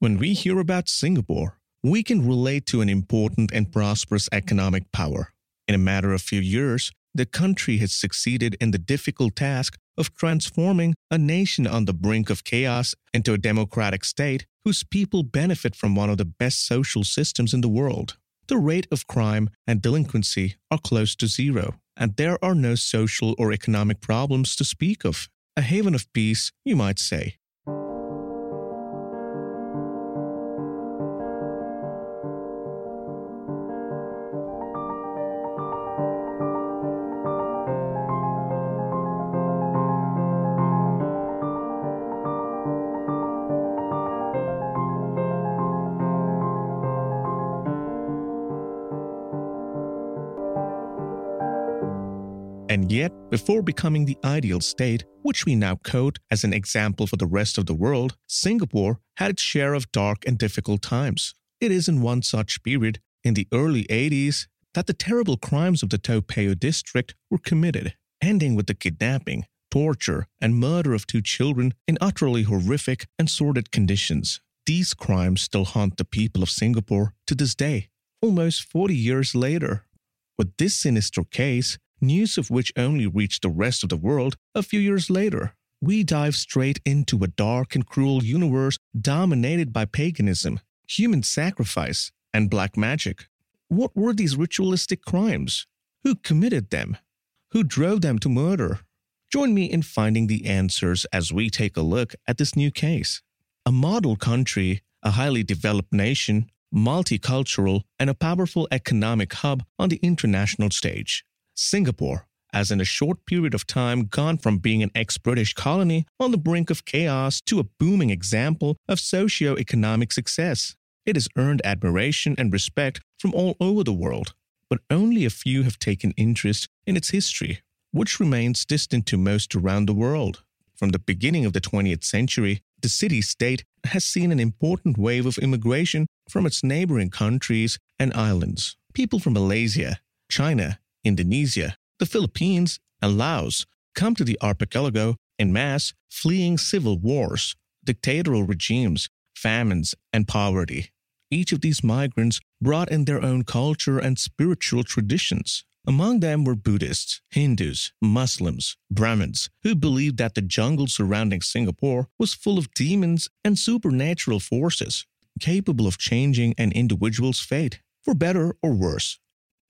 When we hear about Singapore, we can relate to an important and prosperous economic power. In a matter of few years, the country has succeeded in the difficult task of transforming a nation on the brink of chaos into a democratic state whose people benefit from one of the best social systems in the world. The rate of crime and delinquency are close to zero, and there are no social or economic problems to speak of. A haven of peace, you might say. Before becoming the ideal state, which we now quote as an example for the rest of the world, Singapore had its share of dark and difficult times. It is in one such period, in the early 80s, that the terrible crimes of the Toa Payoh district were committed, ending with the kidnapping, torture, and murder of two children in utterly horrific and sordid conditions. These crimes still haunt the people of Singapore to this day, almost 40 years later. With this sinister case, news of which only reached the rest of the world a few years later. We dive straight into a dark and cruel universe dominated by paganism, human sacrifice, and black magic. What were these ritualistic crimes? Who committed them? Who drove them to murder? Join me in finding the answers as we take a look at this new case. A model country, a highly developed nation, multicultural, and a powerful economic hub on the international stage. Singapore has in a short period of time gone from being an ex British colony on the brink of chaos to a booming example of socio economic success. It has earned admiration and respect from all over the world, but only a few have taken interest in its history, which remains distant to most around the world. From the beginning of the 20th century, the city state has seen an important wave of immigration from its neighboring countries and islands. People from Malaysia, China, Indonesia, the Philippines, and Laos come to the archipelago en masse, fleeing civil wars, dictatorial regimes, famines, and poverty. Each of these migrants brought in their own culture and spiritual traditions. Among them were Buddhists, Hindus, Muslims, Brahmins, who believed that the jungle surrounding Singapore was full of demons and supernatural forces, capable of changing an individual's fate, for better or worse.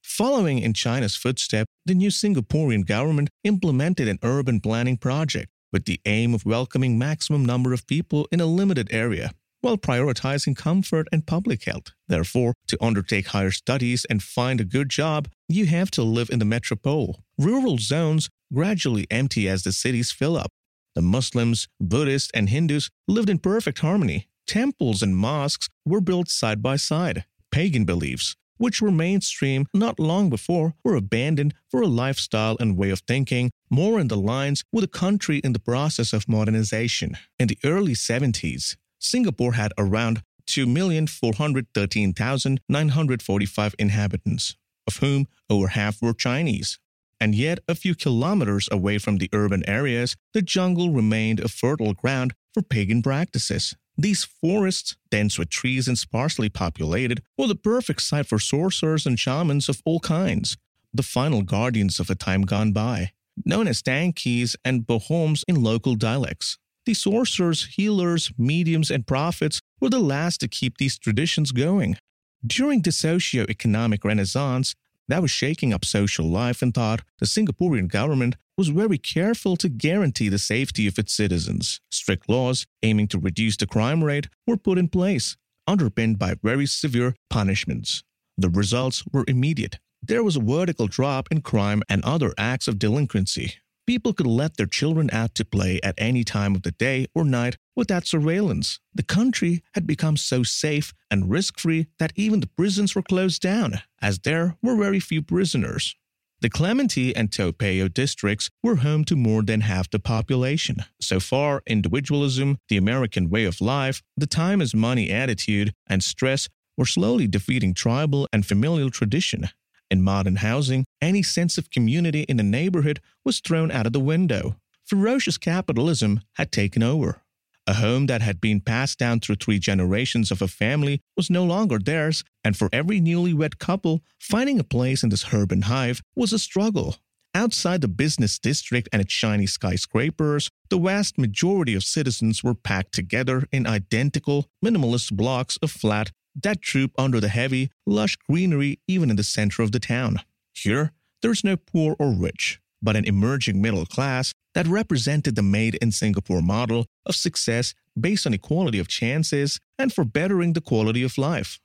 Following in China's footsteps, the new Singaporean government implemented an urban planning project with the aim of welcoming maximum number of people in a limited area while prioritizing comfort and public health. Therefore, to undertake higher studies and find a good job, you have to live in the metropole. Rural zones gradually empty as the cities fill up. The Muslims, Buddhists, and Hindus lived in perfect harmony. Temples and mosques were built side by side. Pagan beliefs, which were mainstream not long before, were abandoned for a lifestyle and way of thinking more in the lines with a country in the process of modernization. In the early 70s, Singapore had around 2,413,945 inhabitants, of whom over half were Chinese. And yet, a few kilometers away from the urban areas, the jungle remained a fertile ground for pagan practices. These forests, dense with trees and sparsely populated, were the perfect site for sorcerers and shamans of all kinds, the final guardians of a time gone by, known as Tankies and Bomohs in local dialects. The sorcerers, healers, mediums, and prophets were the last to keep these traditions going. During the socio-economic renaissance, that was shaking up social life and thought the Singaporean government was very careful to guarantee the safety of its citizens. Strict laws aiming to reduce the crime rate were put in place, underpinned by very severe punishments. The results were immediate. There was a vertical drop in crime and other acts of delinquency. People could let their children out to play at any time of the day or night without surveillance. The country had become so safe and risk free that even the prisons were closed down, as there were very few prisoners. The Clementi and Toa Payoh districts were home to more than half the population. So far, individualism, the American way of life, the time is money attitude, and stress were slowly defeating tribal and familial tradition. In modern housing, any sense of community in the neighborhood was thrown out of the window. Ferocious capitalism had taken over. A home that had been passed down through three generations of a family was no longer theirs, and for every newlywed couple, finding a place in this urban hive was a struggle. Outside the business district and its shiny skyscrapers, the vast majority of citizens were packed together in identical, minimalist blocks of flat that droop under the heavy, lush greenery even in the center of the town. Here, there's no poor or rich, but an emerging middle class that represented the made in Singapore model of success based on equality of chances and for bettering the quality of life.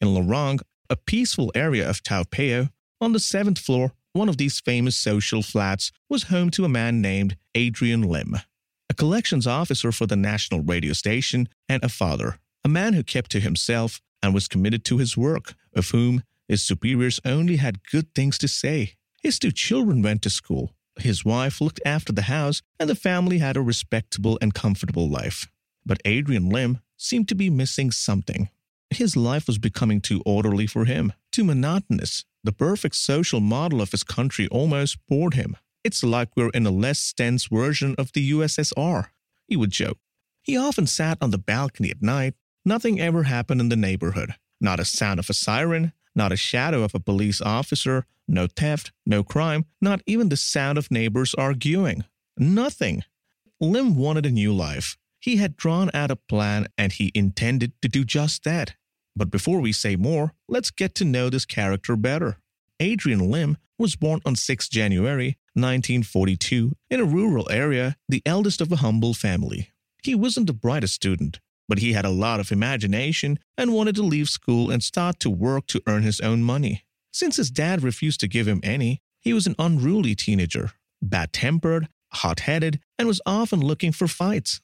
In Lorong, a peaceful area of Payoh, on the seventh floor, one of these famous social flats was home to a man named Adrian Lim, a collections officer for the national radio station and a father a man who kept to himself and was committed to his work, of whom his superiors only had good things to say. His two children went to school. His wife looked after the house, and the family had a respectable and comfortable life. But Adrian Lim seemed to be missing something. His life was becoming too orderly for him, too monotonous. The perfect social model of his country almost bored him. It's like we're in a less dense version of the USSR, he would joke. He often sat on the balcony at night, Nothing ever happened in the neighborhood. Not a sound of a siren, not a shadow of a police officer, no theft, no crime, not even the sound of neighbors arguing. Nothing. Lim wanted a new life. He had drawn out a plan and he intended to do just that. But before we say more, let's get to know this character better. Adrian Lim was born on 6 January 1942 in a rural area, the eldest of a humble family. He wasn't the brightest student, but he had a lot of imagination and wanted to leave school and start to work to earn his own money. Since his dad refused to give him any, he was an unruly teenager, bad tempered, hot headed, and was often looking for fights.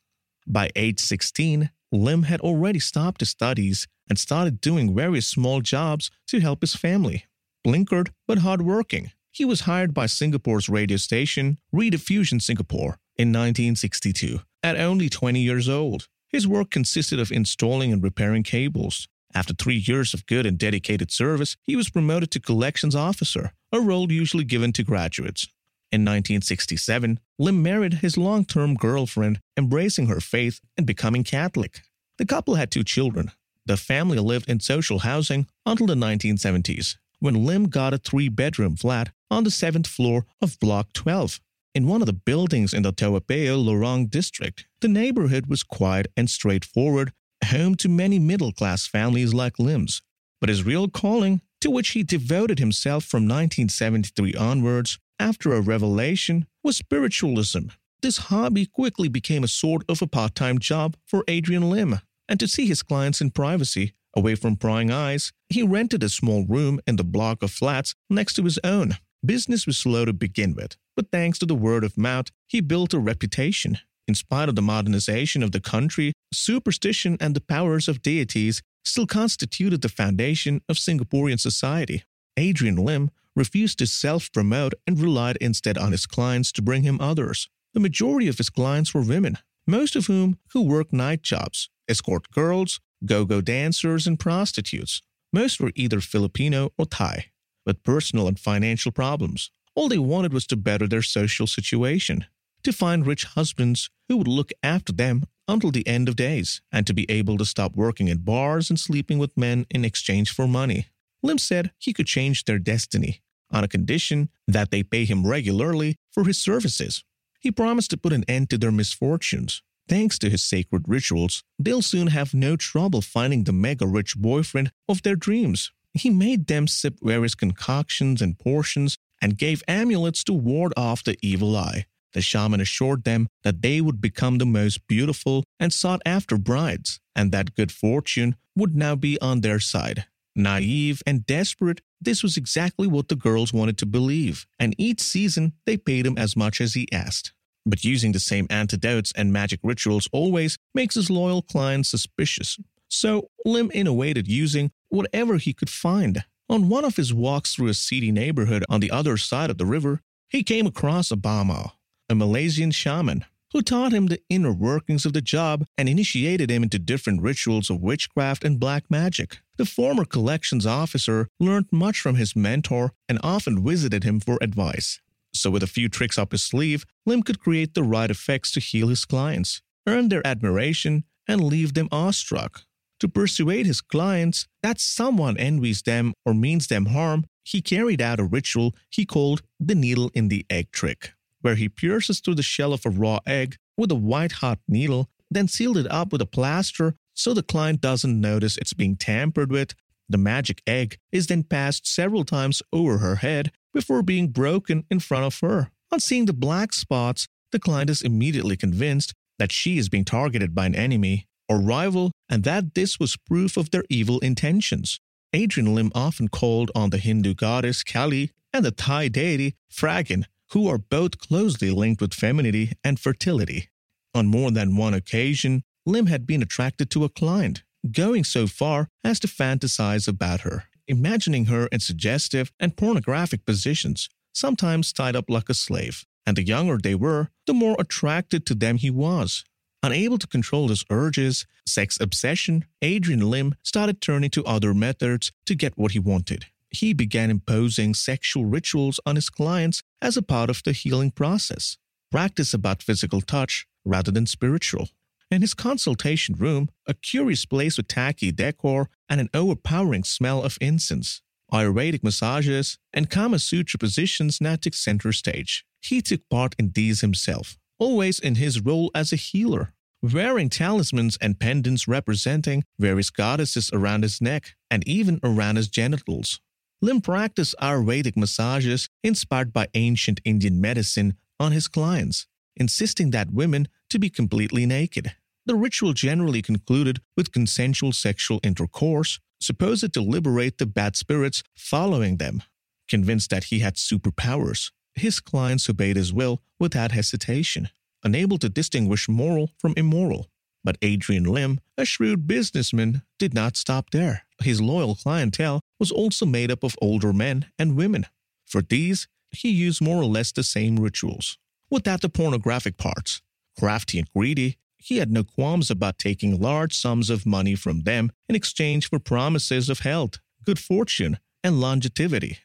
By age 16, Lim had already stopped his studies and started doing various small jobs to help his family. Blinkered but hardworking, he was hired by Singapore's radio station, Rediffusion Singapore, in 1962, at only 20 years old. His work consisted of installing and repairing cables. After three years of good and dedicated service, he was promoted to collections officer, a role usually given to graduates. In 1967, Lim married his long term girlfriend, embracing her faith and becoming Catholic. The couple had two children. The family lived in social housing until the 1970s, when Lim got a three bedroom flat on the seventh floor of Block 12. In one of the buildings in the Payoh Lorong district, the neighborhood was quiet and straightforward, home to many middle class families like Lim's. But his real calling, to which he devoted himself from 1973 onwards, after a revelation, was spiritualism. This hobby quickly became a sort of a part time job for Adrian Lim, and to see his clients in privacy, away from prying eyes, he rented a small room in the block of flats next to his own. Business was slow to begin with, but thanks to the word of mouth, he built a reputation. In spite of the modernization of the country, superstition and the powers of deities still constituted the foundation of Singaporean society. Adrian Lim refused to self promote and relied instead on his clients to bring him others. The majority of his clients were women, most of whom who worked night jobs, escort girls, go go dancers, and prostitutes. Most were either Filipino or Thai with personal and financial problems. All they wanted was to better their social situation, to find rich husbands who would look after them until the end of days, and to be able to stop working in bars and sleeping with men in exchange for money. Lim said he could change their destiny on a condition that they pay him regularly for his services. He promised to put an end to their misfortunes. Thanks to his sacred rituals, they'll soon have no trouble finding the mega rich boyfriend of their dreams. He made them sip various concoctions and portions and gave amulets to ward off the evil eye. The shaman assured them that they would become the most beautiful and sought after brides, and that good fortune would now be on their side. Naive and desperate, this was exactly what the girls wanted to believe, and each season they paid him as much as he asked. But using the same antidotes and magic rituals always makes his loyal clients suspicious. So Lim innovated using whatever he could find. On one of his walks through a seedy neighborhood on the other side of the river, he came across Abama, a Malaysian shaman, who taught him the inner workings of the job and initiated him into different rituals of witchcraft and black magic. The former collections officer learned much from his mentor and often visited him for advice. So, with a few tricks up his sleeve, Lim could create the right effects to heal his clients, earn their admiration, and leave them awestruck. To persuade his clients that someone envies them or means them harm, he carried out a ritual he called the needle in the egg trick, where he pierces through the shell of a raw egg with a white hot needle, then sealed it up with a plaster so the client doesn't notice it's being tampered with. The magic egg is then passed several times over her head before being broken in front of her. On seeing the black spots, the client is immediately convinced that she is being targeted by an enemy or rival and that this was proof of their evil intentions. Adrian Lim often called on the Hindu goddess Kali and the Thai deity Phragan, who are both closely linked with femininity and fertility. On more than one occasion, Lim had been attracted to a client, going so far as to fantasize about her imagining her in suggestive and pornographic positions, sometimes tied up like a slave. And the younger they were, the more attracted to them he was. Unable to control his urges, sex obsession, Adrian Lim started turning to other methods to get what he wanted. He began imposing sexual rituals on his clients as a part of the healing process, practice about physical touch rather than spiritual. In his consultation room, a curious place with tacky decor and an overpowering smell of incense. Ayurvedic massages and Kama Sutra positions now took center stage. He took part in these himself, always in his role as a healer, wearing talismans and pendants representing various goddesses around his neck and even around his genitals. Lim practiced Ayurvedic massages inspired by ancient Indian medicine on his clients, insisting that women to be completely naked. The ritual generally concluded with consensual sexual intercourse, supposed to liberate the bad spirits following them. Convinced that he had superpowers, his clients obeyed his will without hesitation, unable to distinguish moral from immoral. But Adrian Lim, a shrewd businessman, did not stop there. His loyal clientele was also made up of older men and women. For these, he used more or less the same rituals, without the pornographic parts. Crafty and greedy, he had no qualms about taking large sums of money from them in exchange for promises of health, good fortune, and longevity.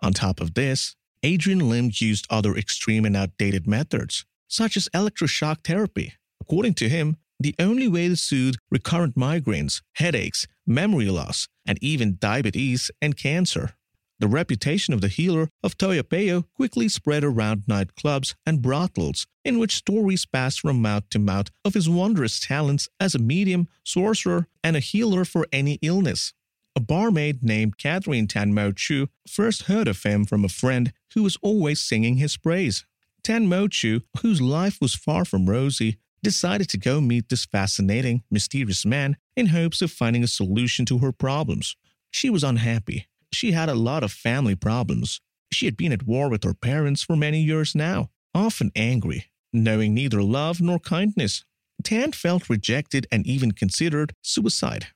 On top of this, Adrian Lim used other extreme and outdated methods, such as electroshock therapy. According to him, the only way to soothe recurrent migraines, headaches, memory loss, and even diabetes and cancer. The reputation of the healer of Toa Payoh quickly spread around nightclubs and brothels, in which stories passed from mouth to mouth of his wondrous talents as a medium, sorcerer, and a healer for any illness. A barmaid named Catherine Tan Mo Chu first heard of him from a friend who was always singing his praise. Tan Mo Chu, whose life was far from rosy, decided to go meet this fascinating, mysterious man in hopes of finding a solution to her problems. She was unhappy she had a lot of family problems. She had been at war with her parents for many years now, often angry, knowing neither love nor kindness. Tan felt rejected and even considered suicide.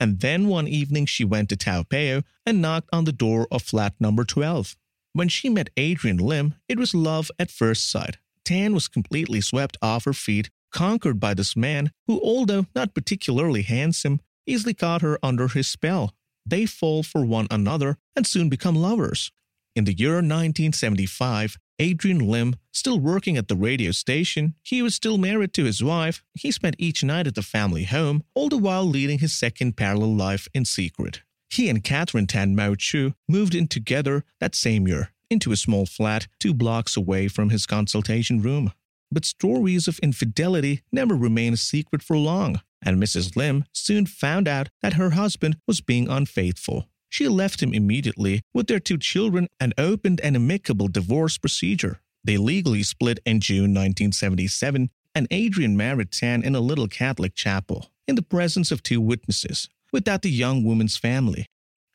And then one evening she went to Toa Payoh and knocked on the door of flat number 12. When she met Adrian Lim, it was love at first sight. Tan was completely swept off her feet, conquered by this man who, although not particularly handsome, easily caught her under his spell they fall for one another and soon become lovers. In the year 1975, Adrian Lim, still working at the radio station, he was still married to his wife. He spent each night at the family home, all the while leading his second parallel life in secret. He and Catherine Tan Mao Chu moved in together that same year into a small flat two blocks away from his consultation room. But stories of infidelity never remain a secret for long and Mrs. Lim soon found out that her husband was being unfaithful. She left him immediately with their two children and opened an amicable divorce procedure. They legally split in June 1977, and Adrian married Tan in a little Catholic chapel in the presence of two witnesses, without the young woman's family.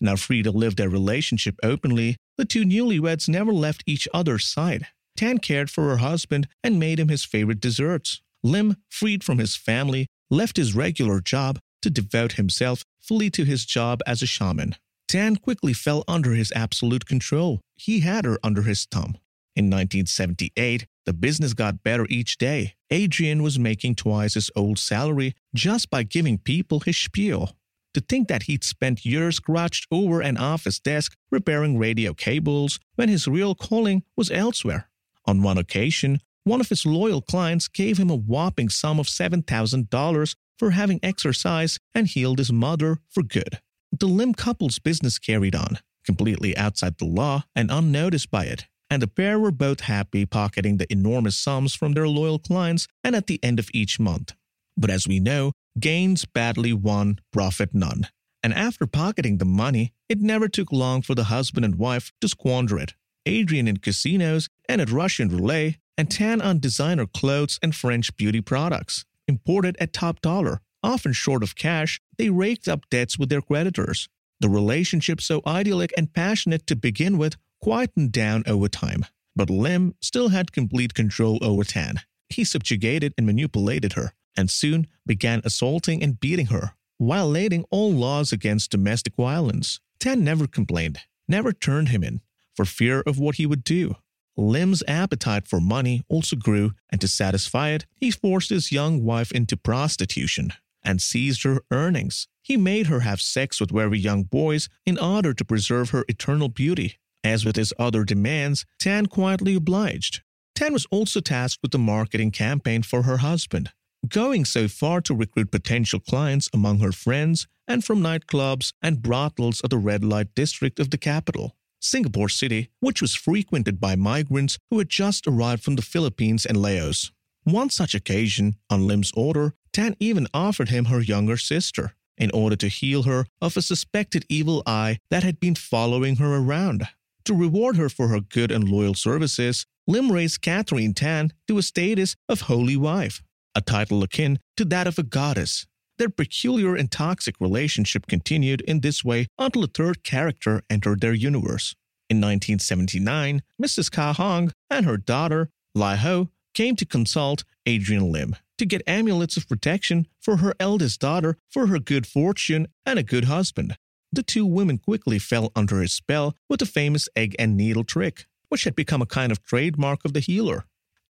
Now free to live their relationship openly, the two newlyweds never left each other's side. Tan cared for her husband and made him his favorite desserts. Lim, freed from his family, left his regular job to devote himself fully to his job as a shaman. Tan quickly fell under his absolute control. He had her under his thumb. In 1978, the business got better each day. Adrian was making twice his old salary just by giving people his spiel. To think that he'd spent years crouched over an office desk repairing radio cables when his real calling was elsewhere. On one occasion, one of his loyal clients gave him a whopping sum of $7,000 for having exercised and healed his mother for good. The Lim couple's business carried on, completely outside the law and unnoticed by it, and the pair were both happy pocketing the enormous sums from their loyal clients and at the end of each month. But as we know, gains badly won, profit none. And after pocketing the money, it never took long for the husband and wife to squander it. Adrian in casinos and at Russian roulette, and Tan on designer clothes and French beauty products. Imported at top dollar, often short of cash, they raked up debts with their creditors. The relationship, so idyllic and passionate to begin with, quietened down over time. But Lim still had complete control over Tan. He subjugated and manipulated her, and soon began assaulting and beating her, violating all laws against domestic violence. Tan never complained, never turned him in, for fear of what he would do. Lim's appetite for money also grew, and to satisfy it, he forced his young wife into prostitution and seized her earnings. He made her have sex with very young boys in order to preserve her eternal beauty. As with his other demands, Tan quietly obliged. Tan was also tasked with the marketing campaign for her husband, going so far to recruit potential clients among her friends and from nightclubs and brothels of the red light district of the capital. Singapore City, which was frequented by migrants who had just arrived from the Philippines and Laos. One such occasion, on Lim's order, Tan even offered him her younger sister in order to heal her of a suspected evil eye that had been following her around. To reward her for her good and loyal services, Lim raised Catherine Tan to a status of holy wife, a title akin to that of a goddess. Their peculiar and toxic relationship continued in this way until a third character entered their universe. In 1979, Mrs. Ka Hong and her daughter, Lai Ho, came to consult Adrian Lim to get amulets of protection for her eldest daughter for her good fortune and a good husband. The two women quickly fell under his spell with the famous egg and needle trick, which had become a kind of trademark of the healer.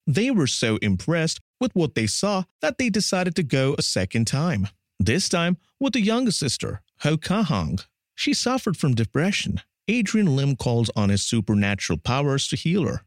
They were so impressed with what they saw that they decided to go a second time. This time with the younger sister, Ho Kahong. She suffered from depression. Adrian Lim calls on his supernatural powers to heal her.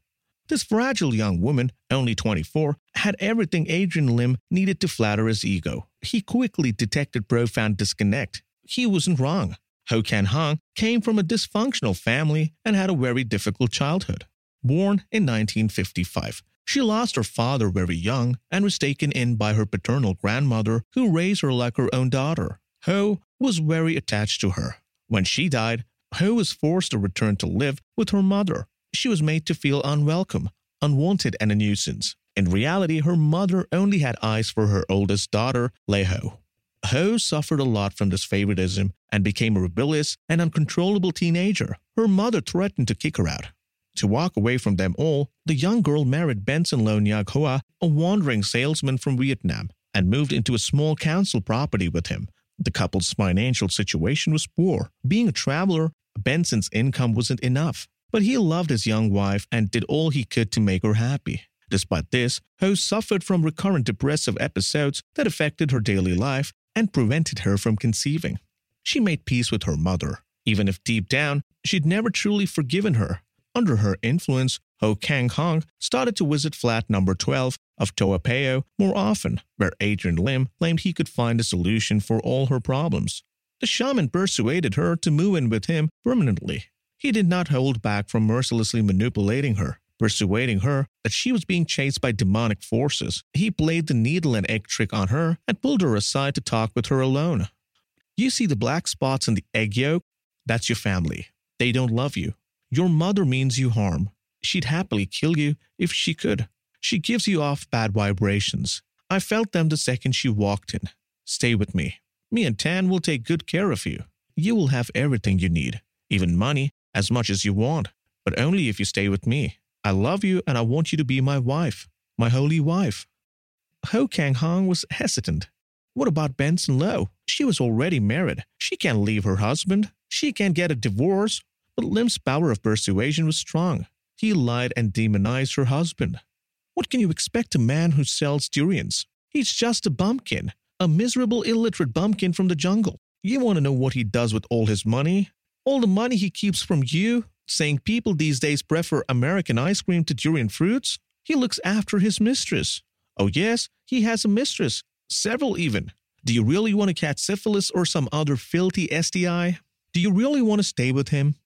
This fragile young woman, only 24, had everything Adrian Lim needed to flatter his ego. He quickly detected profound disconnect. He wasn't wrong. Ho Kan Hong came from a dysfunctional family and had a very difficult childhood. Born in 1955, she lost her father very young and was taken in by her paternal grandmother, who raised her like her own daughter. Ho was very attached to her. When she died, Ho was forced to return to live with her mother. She was made to feel unwelcome, unwanted, and a nuisance. In reality, her mother only had eyes for her oldest daughter, Leho. Ho suffered a lot from this favoritism and became a rebellious and uncontrollable teenager. Her mother threatened to kick her out. To walk away from them all, the young girl married Benson Lo Nyag Hoa, a wandering salesman from Vietnam, and moved into a small council property with him. The couple's financial situation was poor. Being a traveler, Benson's income wasn't enough, but he loved his young wife and did all he could to make her happy. Despite this, Ho suffered from recurrent depressive episodes that affected her daily life and prevented her from conceiving. She made peace with her mother, even if deep down she'd never truly forgiven her. Under her influence, Ho Kang Hong started to visit flat number 12 of Toa Payoh more often, where Adrian Lim claimed he could find a solution for all her problems. The shaman persuaded her to move in with him permanently. He did not hold back from mercilessly manipulating her, persuading her that she was being chased by demonic forces. He played the needle and egg trick on her and pulled her aside to talk with her alone. You see the black spots in the egg yolk? That's your family. They don't love you. Your mother means you harm. She'd happily kill you if she could. She gives you off bad vibrations. I felt them the second she walked in. Stay with me. Me and Tan will take good care of you. You will have everything you need, even money, as much as you want, but only if you stay with me. I love you and I want you to be my wife, my holy wife. Ho Kang Hong was hesitant. What about Benson Lowe? She was already married. She can't leave her husband. She can't get a divorce. But Lim's power of persuasion was strong. He lied and demonized her husband. What can you expect a man who sells durians? He's just a bumpkin, a miserable illiterate bumpkin from the jungle. You want to know what he does with all his money? All the money he keeps from you, saying people these days prefer American ice cream to durian fruits? He looks after his mistress. Oh, yes, he has a mistress, several even. Do you really want to catch syphilis or some other filthy STI? Do you really want to stay with him?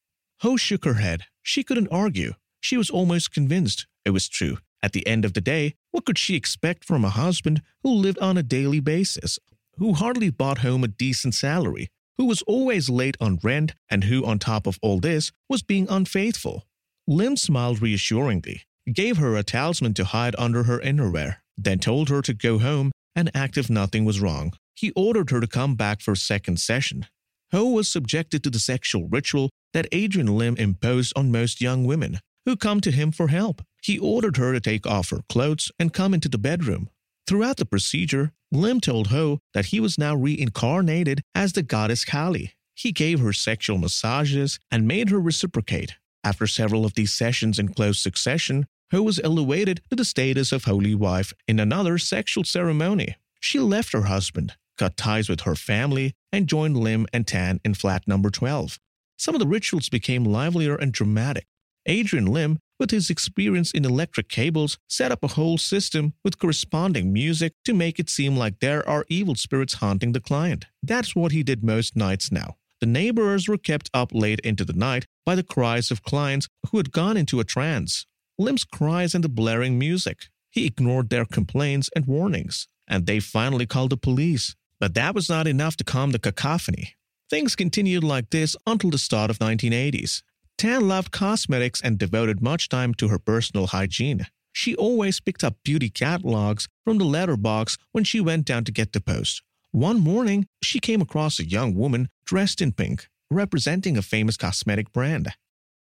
Ho shook her head. She couldn't argue. She was almost convinced it was true. At the end of the day, what could she expect from a husband who lived on a daily basis, who hardly brought home a decent salary, who was always late on rent, and who, on top of all this, was being unfaithful? Lim smiled reassuringly, gave her a talisman to hide under her innerwear, then told her to go home and act if nothing was wrong. He ordered her to come back for a second session. Ho was subjected to the sexual ritual that Adrian Lim imposed on most young women who come to him for help. He ordered her to take off her clothes and come into the bedroom. Throughout the procedure, Lim told Ho that he was now reincarnated as the goddess Kali. He gave her sexual massages and made her reciprocate. After several of these sessions in close succession, Ho was elevated to the status of holy wife in another sexual ceremony. She left her husband, cut ties with her family, and joined Lim and Tan in flat number 12. Some of the rituals became livelier and dramatic. Adrian Lim, with his experience in electric cables, set up a whole system with corresponding music to make it seem like there are evil spirits haunting the client. That's what he did most nights now. The neighbors were kept up late into the night by the cries of clients who had gone into a trance. Lim's cries and the blaring music. He ignored their complaints and warnings, and they finally called the police. But that was not enough to calm the cacophony. Things continued like this until the start of 1980s. Tan loved cosmetics and devoted much time to her personal hygiene. She always picked up beauty catalogs from the letterbox when she went down to get the post. One morning, she came across a young woman dressed in pink, representing a famous cosmetic brand.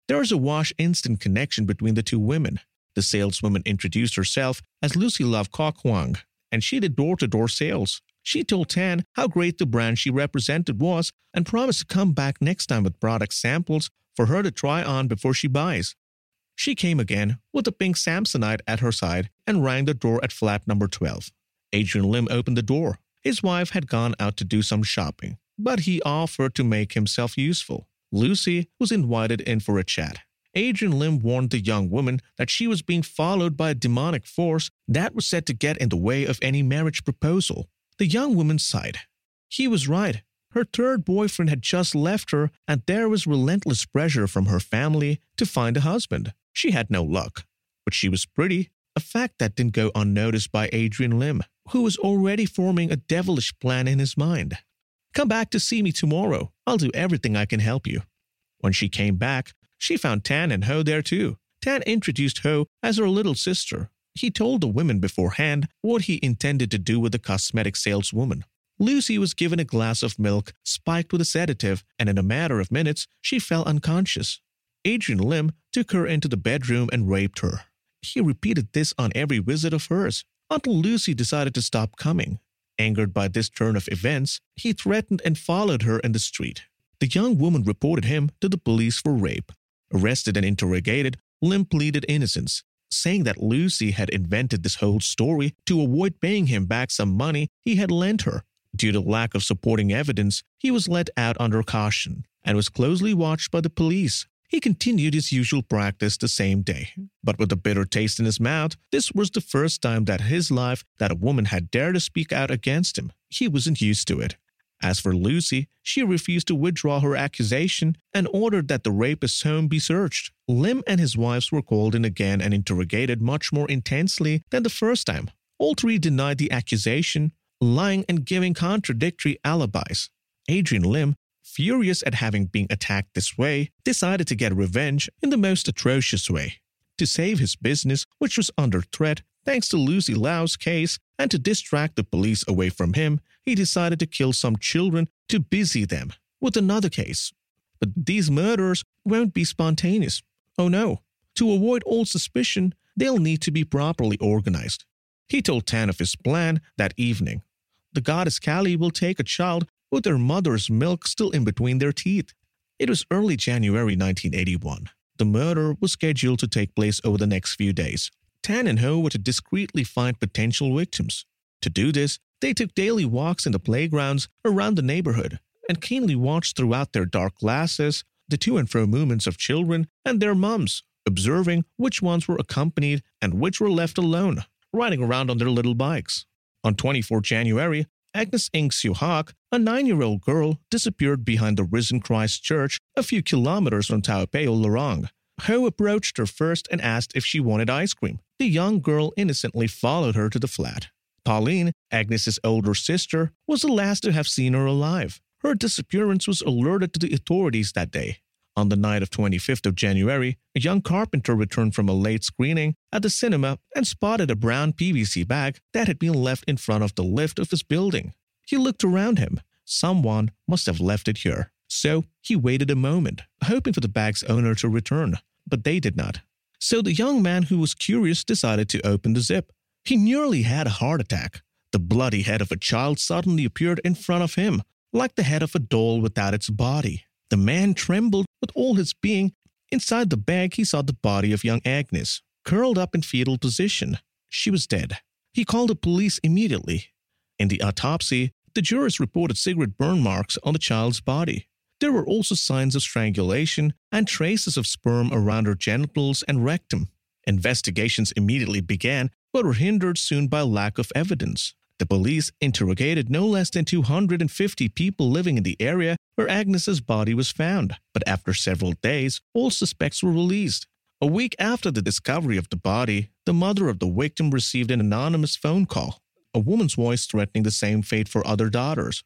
There was a wash instant connection between the two women. The saleswoman introduced herself as Lucy Lau Kok Huang, and she did door to door sales. She told Tan how great the brand she represented was and promised to come back next time with product samples for her to try on before she buys. She came again with a pink Samsonite at her side and rang the door at flat number 12. Adrian Lim opened the door. His wife had gone out to do some shopping, but he offered to make himself useful. Lucy was invited in for a chat. Adrian Lim warned the young woman that she was being followed by a demonic force that was said to get in the way of any marriage proposal. The young woman sighed. He was right. Her third boyfriend had just left her, and there was relentless pressure from her family to find a husband. She had no luck. But she was pretty, a fact that didn't go unnoticed by Adrian Lim, who was already forming a devilish plan in his mind. Come back to see me tomorrow. I'll do everything I can help you. When she came back, she found Tan and Ho there too. Tan introduced Ho as her little sister. He told the women beforehand what he intended to do with the cosmetic saleswoman. Lucy was given a glass of milk spiked with a sedative, and in a matter of minutes, she fell unconscious. Adrian Lim took her into the bedroom and raped her. He repeated this on every visit of hers until Lucy decided to stop coming. Angered by this turn of events, he threatened and followed her in the street. The young woman reported him to the police for rape. Arrested and interrogated, Lim pleaded innocence, saying that Lucy had invented this whole story to avoid paying him back some money he had lent her. Due to lack of supporting evidence, he was let out under caution and was closely watched by the police. He continued his usual practice the same day. But with a bitter taste in his mouth, this was the first time that his life that a woman had dared to speak out against him. He wasn't used to it. As for Lucy, she refused to withdraw her accusation and ordered that the rapist's home be searched. Lim and his wives were called in again and interrogated much more intensely than the first time. All three denied the accusation, lying and giving contradictory alibis. Adrian Lim furious at having been attacked this way, decided to get revenge in the most atrocious way. To save his business, which was under threat thanks to Lucy Lau's case, and to distract the police away from him, he decided to kill some children to busy them with another case. But these murders won't be spontaneous. Oh no. To avoid all suspicion, they'll need to be properly organized. He told Tan of his plan that evening. The goddess Kali will take a child with their mother's milk still in between their teeth. It was early January 1981. The murder was scheduled to take place over the next few days. Tan and Ho were to discreetly find potential victims. To do this, they took daily walks in the playgrounds around the neighborhood and keenly watched throughout their dark glasses the to and fro movements of children and their mums, observing which ones were accompanied and which were left alone, riding around on their little bikes. On 24 January, Agnes Ing Siu a nine year old girl, disappeared behind the Risen Christ Church a few kilometers from Toa Payoh Lorong. Ho approached her first and asked if she wanted ice cream. The young girl innocently followed her to the flat. Pauline, Agnes's older sister, was the last to have seen her alive. Her disappearance was alerted to the authorities that day. On the night of 25th of January, a young carpenter returned from a late screening at the cinema and spotted a brown PVC bag that had been left in front of the lift of his building. He looked around him. Someone must have left it here. So he waited a moment, hoping for the bag's owner to return, but they did not. So the young man who was curious decided to open the zip. He nearly had a heart attack. The bloody head of a child suddenly appeared in front of him, like the head of a doll without its body. The man trembled with all his being. Inside the bag, he saw the body of young Agnes, curled up in fetal position. She was dead. He called the police immediately. In the autopsy, the jurors reported cigarette burn marks on the child's body. There were also signs of strangulation and traces of sperm around her genitals and rectum. Investigations immediately began, but were hindered soon by lack of evidence. The police interrogated no less than 250 people living in the area where Agnes's body was found, but after several days, all suspects were released. A week after the discovery of the body, the mother of the victim received an anonymous phone call, a woman's voice threatening the same fate for other daughters.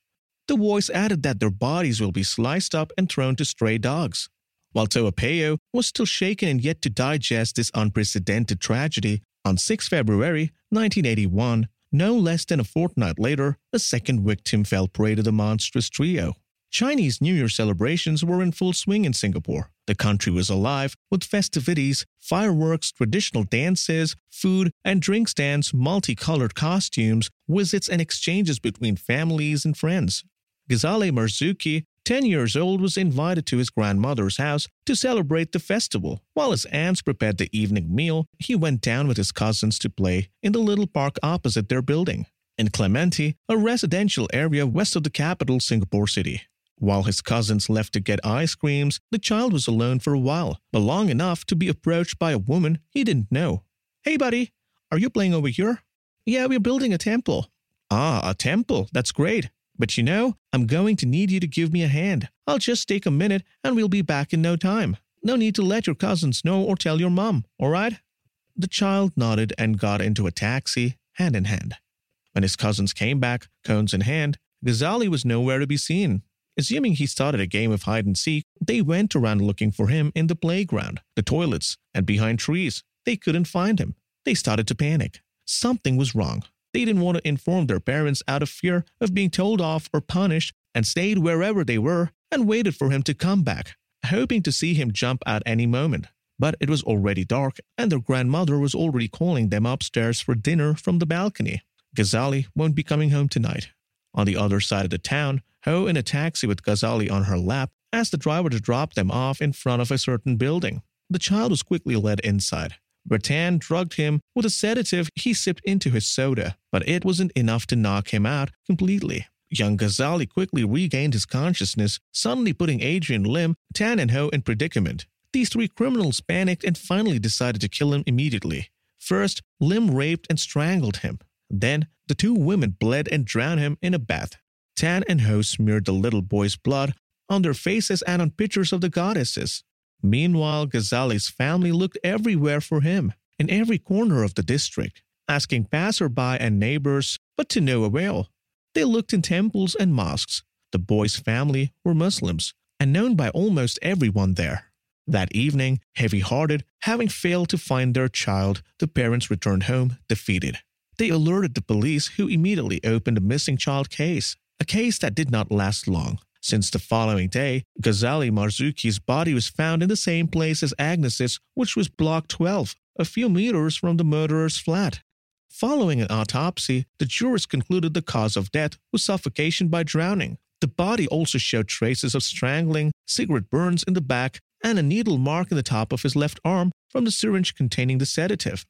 The voice added that their bodies will be sliced up and thrown to stray dogs. While Toa Payoh was still shaken and yet to digest this unprecedented tragedy, on 6 February 1981, no less than a fortnight later, a second victim fell prey to the monstrous trio. Chinese New Year celebrations were in full swing in Singapore. The country was alive with festivities, fireworks, traditional dances, food and drink stands, multicolored costumes, visits, and exchanges between families and friends. Ghazali Marzuki 10 years old, was invited to his grandmother's house to celebrate the festival. While his aunts prepared the evening meal, he went down with his cousins to play in the little park opposite their building, in Clementi, a residential area west of the capital, Singapore City. While his cousins left to get ice creams, the child was alone for a while, but long enough to be approached by a woman he didn't know. Hey, buddy, are you playing over here? Yeah, we're building a temple. Ah, a temple. That's great. But you know, I'm going to need you to give me a hand. I'll just take a minute and we'll be back in no time. No need to let your cousins know or tell your mom, all right? The child nodded and got into a taxi, hand in hand. When his cousins came back, cones in hand, Ghazali was nowhere to be seen. Assuming he started a game of hide and seek, they went around looking for him in the playground, the toilets, and behind trees. They couldn't find him. They started to panic. Something was wrong. They didn't want to inform their parents out of fear of being told off or punished and stayed wherever they were and waited for him to come back, hoping to see him jump at any moment. But it was already dark and their grandmother was already calling them upstairs for dinner from the balcony. Ghazali won't be coming home tonight. On the other side of the town, Ho in a taxi with Ghazali on her lap asked the driver to drop them off in front of a certain building. The child was quickly led inside. Bertan drugged him with a sedative he sipped into his soda, but it wasn't enough to knock him out completely. Young Ghazali quickly regained his consciousness, suddenly putting Adrian Lim, Tan, and Ho in predicament. These three criminals panicked and finally decided to kill him immediately. First, Lim raped and strangled him. Then, the two women bled and drowned him in a bath. Tan and Ho smeared the little boy's blood on their faces and on pictures of the goddesses. Meanwhile, Ghazali's family looked everywhere for him, in every corner of the district, asking passerby and neighbors, but to no avail. They looked in temples and mosques. The boy's family were Muslims and known by almost everyone there. That evening, heavy hearted, having failed to find their child, the parents returned home defeated. They alerted the police, who immediately opened a missing child case, a case that did not last long, since the following day, Ghazali Marzuki's body was found in the same place as Agnes's, which was Block 12, a few meters from the murderer's flat. Following an autopsy, the jurors concluded the cause of death was suffocation by drowning. The body also showed traces of strangling, cigarette burns in the back, and a needle mark in the top of his left arm from the syringe containing the sedative.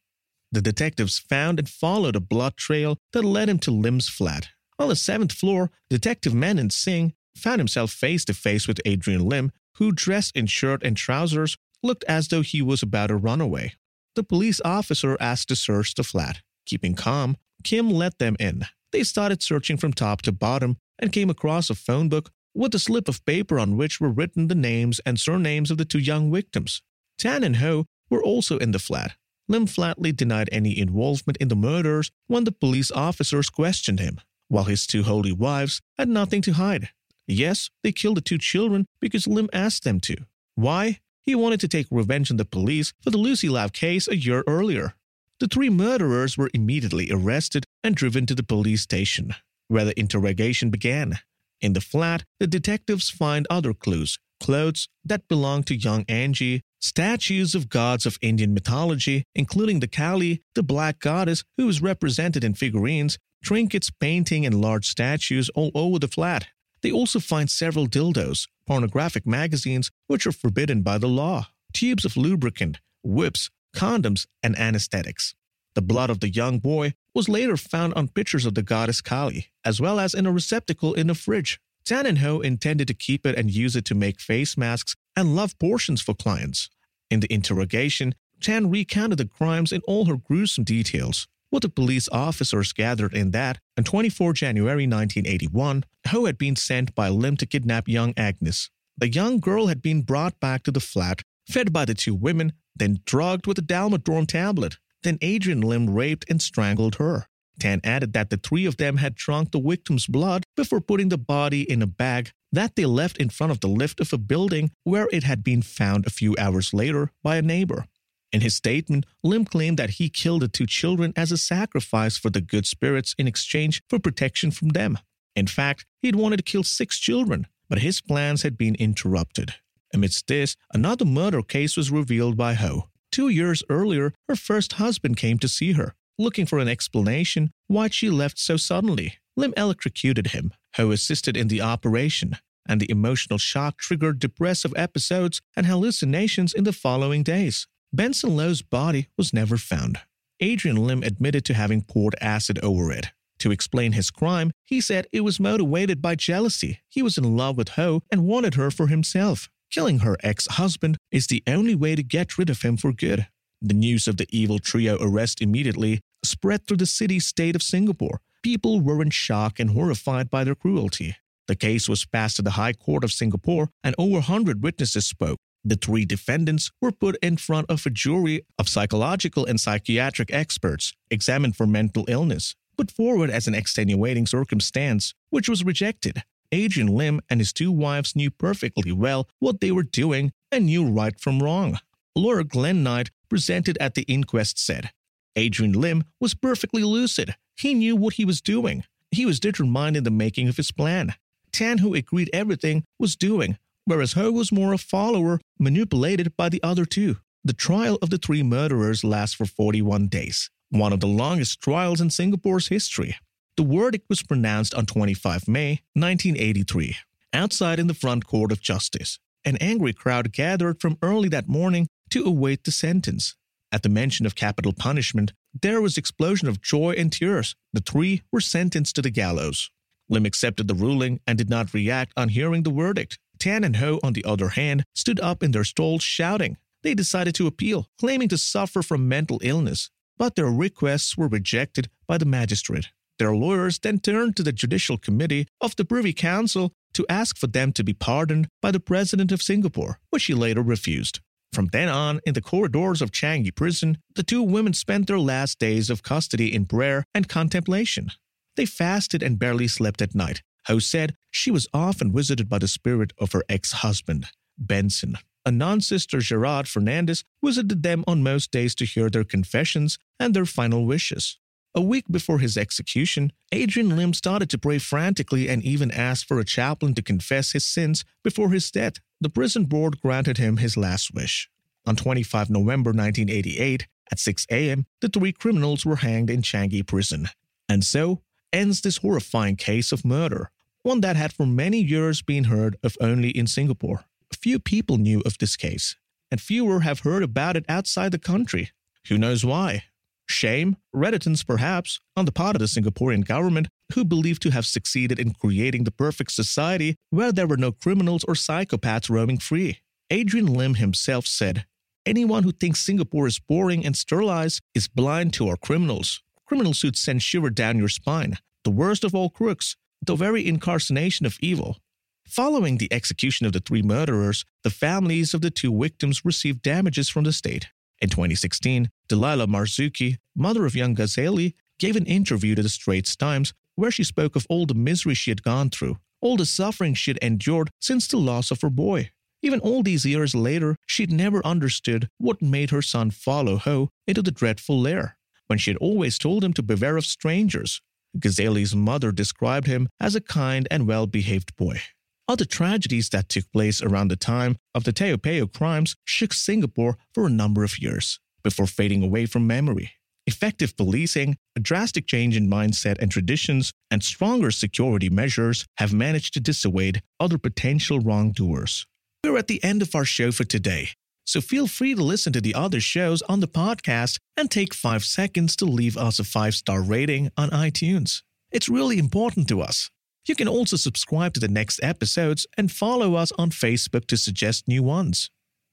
The detectives found and followed a blood trail that led him to Lim's flat. On the seventh floor, Detective Manan Singh found himself face to face with Adrian Lim, who, dressed in shirt and trousers, looked as though he was about to run away. The police officer asked to search the flat. Keeping calm, Kim let them in. They started searching from top to bottom and came across a phone book with a slip of paper on which were written the names and surnames of the two young victims. Tan and Ho were also in the flat. Lim flatly denied any involvement in the murders when the police officers questioned him, while his two holy wives had nothing to hide. Yes, they killed the two children because Lim asked them to. Why? He wanted to take revenge on the police for the Lucy Lau case a year earlier. The three murderers were immediately arrested and driven to the police station, where the interrogation began. In the flat, the detectives find other clues clothes that belong to young Angie, statues of gods of Indian mythology, including the Kali, the black goddess who is represented in figurines, trinkets, painting, and large statues all over the flat. They also find several dildos, pornographic magazines which are forbidden by the law, tubes of lubricant, whips, condoms, and anesthetics. The blood of the young boy was later found on pictures of the goddess Kali, as well as in a receptacle in a fridge. Tan and Ho intended to keep it and use it to make face masks and love portions for clients. In the interrogation, Tan recounted the crimes in all her gruesome details. What the police officers gathered in that, on 24 January 1981, Ho had been sent by Lim to kidnap young Agnes. The young girl had been brought back to the flat, fed by the two women, then drugged with a Dalmadorm tablet. Then Adrian Lim raped and strangled her. Tan added that the three of them had drunk the victim's blood before putting the body in a bag that they left in front of the lift of a building where it had been found a few hours later by a neighbor. In his statement, Lim claimed that he killed the two children as a sacrifice for the good spirits in exchange for protection from them. In fact, he'd wanted to kill six children, but his plans had been interrupted. Amidst this, another murder case was revealed by Ho. Two years earlier, her first husband came to see her, looking for an explanation why she left so suddenly. Lim electrocuted him. Ho assisted in the operation, and the emotional shock triggered depressive episodes and hallucinations in the following days. Benson Loh's body was never found. Adrian Lim admitted to having poured acid over it. To explain his crime, he said it was motivated by jealousy. He was in love with Ho and wanted her for himself. Killing her ex husband is the only way to get rid of him for good. The news of the evil trio arrest immediately spread through the city state of Singapore. People were in shock and horrified by their cruelty. The case was passed to the High Court of Singapore, and over 100 witnesses spoke. The three defendants were put in front of a jury of psychological and psychiatric experts, examined for mental illness, put forward as an extenuating circumstance, which was rejected. Adrian Lim and his two wives knew perfectly well what they were doing and knew right from wrong. Laura Glenn Knight, presented at the inquest, said Adrian Lim was perfectly lucid. He knew what he was doing. He was determined in the making of his plan. Tan, who agreed everything, was doing, whereas Ho was more a follower, manipulated by the other two. The trial of the three murderers lasts for 41 days, one of the longest trials in Singapore's history. The verdict was pronounced on 25 May 1983, outside in the front court of justice. An angry crowd gathered from early that morning to await the sentence. At the mention of capital punishment, there was explosion of joy and tears. The three were sentenced to the gallows. Lim accepted the ruling and did not react on hearing the verdict. Tan and Ho, on the other hand, stood up in their stalls shouting. They decided to appeal, claiming to suffer from mental illness, but their requests were rejected by the magistrate. Their lawyers then turned to the Judicial Committee of the Privy Council to ask for them to be pardoned by the President of Singapore, which he later refused. From then on, in the corridors of Changi Prison, the two women spent their last days of custody in prayer and contemplation. They fasted and barely slept at night, Ho said she was often visited by the spirit of her ex husband, Benson. A non sister, Gerard Fernandez, visited them on most days to hear their confessions and their final wishes. A week before his execution, Adrian Lim started to pray frantically and even asked for a chaplain to confess his sins before his death. The prison board granted him his last wish. On 25 November 1988, at 6 a.m., the three criminals were hanged in Changi prison. And so ends this horrifying case of murder, one that had for many years been heard of only in Singapore. Few people knew of this case, and fewer have heard about it outside the country. Who knows why? Shame, reticence perhaps, on the part of the Singaporean government, who believed to have succeeded in creating the perfect society where there were no criminals or psychopaths roaming free. Adrian Lim himself said, Anyone who thinks Singapore is boring and sterilized is blind to our criminals. Criminals who'd send shiver down your spine. The worst of all crooks, the very incarnation of evil. Following the execution of the three murderers, the families of the two victims received damages from the state. In 2016, Delilah Marzuki, mother of young Ghazali, gave an interview to the Straits Times where she spoke of all the misery she had gone through, all the suffering she had endured since the loss of her boy. Even all these years later, she'd never understood what made her son follow Ho into the dreadful lair, when she had always told him to beware of strangers. Ghazali's mother described him as a kind and well behaved boy. Other tragedies that took place around the time of the Toa Payoh crimes shook Singapore for a number of years before fading away from memory. Effective policing, a drastic change in mindset and traditions, and stronger security measures have managed to dissuade other potential wrongdoers. We're at the end of our show for today, so feel free to listen to the other shows on the podcast and take five seconds to leave us a five star rating on iTunes. It's really important to us. You can also subscribe to the next episodes and follow us on Facebook to suggest new ones.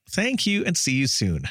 Thank you and see you soon.